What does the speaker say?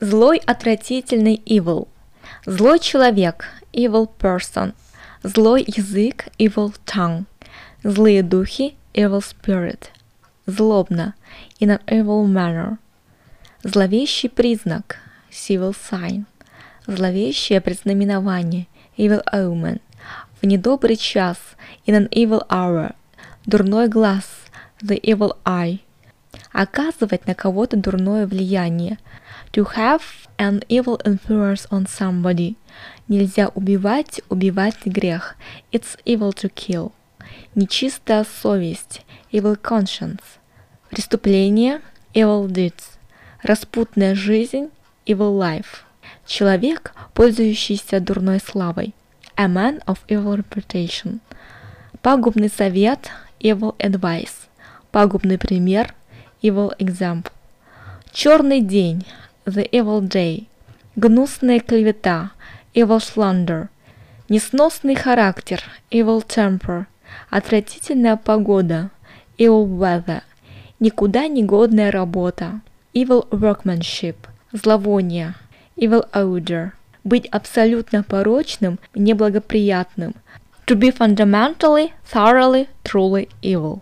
Злой, отвратительный evil. Злой человек evil person. Злой язык evil tongue. Злые духи evil spirit. Злобно in an evil manner. Зловещий признак civil sign. Зловещее предзнаменование evil omen. В недобрый час in an evil hour. Дурной глаз the evil eye. Оказывать на кого-то дурное влияние – To have an evil influence on somebody. Нельзя убивать, убивать грех. It's evil to kill. Нечистая совесть. Evil conscience. Преступление. Evil deeds. Распутная жизнь. Evil life. Человек, пользующийся дурной славой. A man of evil reputation. Пагубный совет. Evil advice. Пагубный пример. Evil example. Черный день. The Evil Day, гнусная клевета, Evil Slander, несносный характер, Evil Temper, отвратительная погода, Evil Weather, никуда не годная работа, Evil Workmanship, зловоние, Evil Odor, быть абсолютно порочным, неблагоприятным, to be fundamentally, thoroughly, truly evil.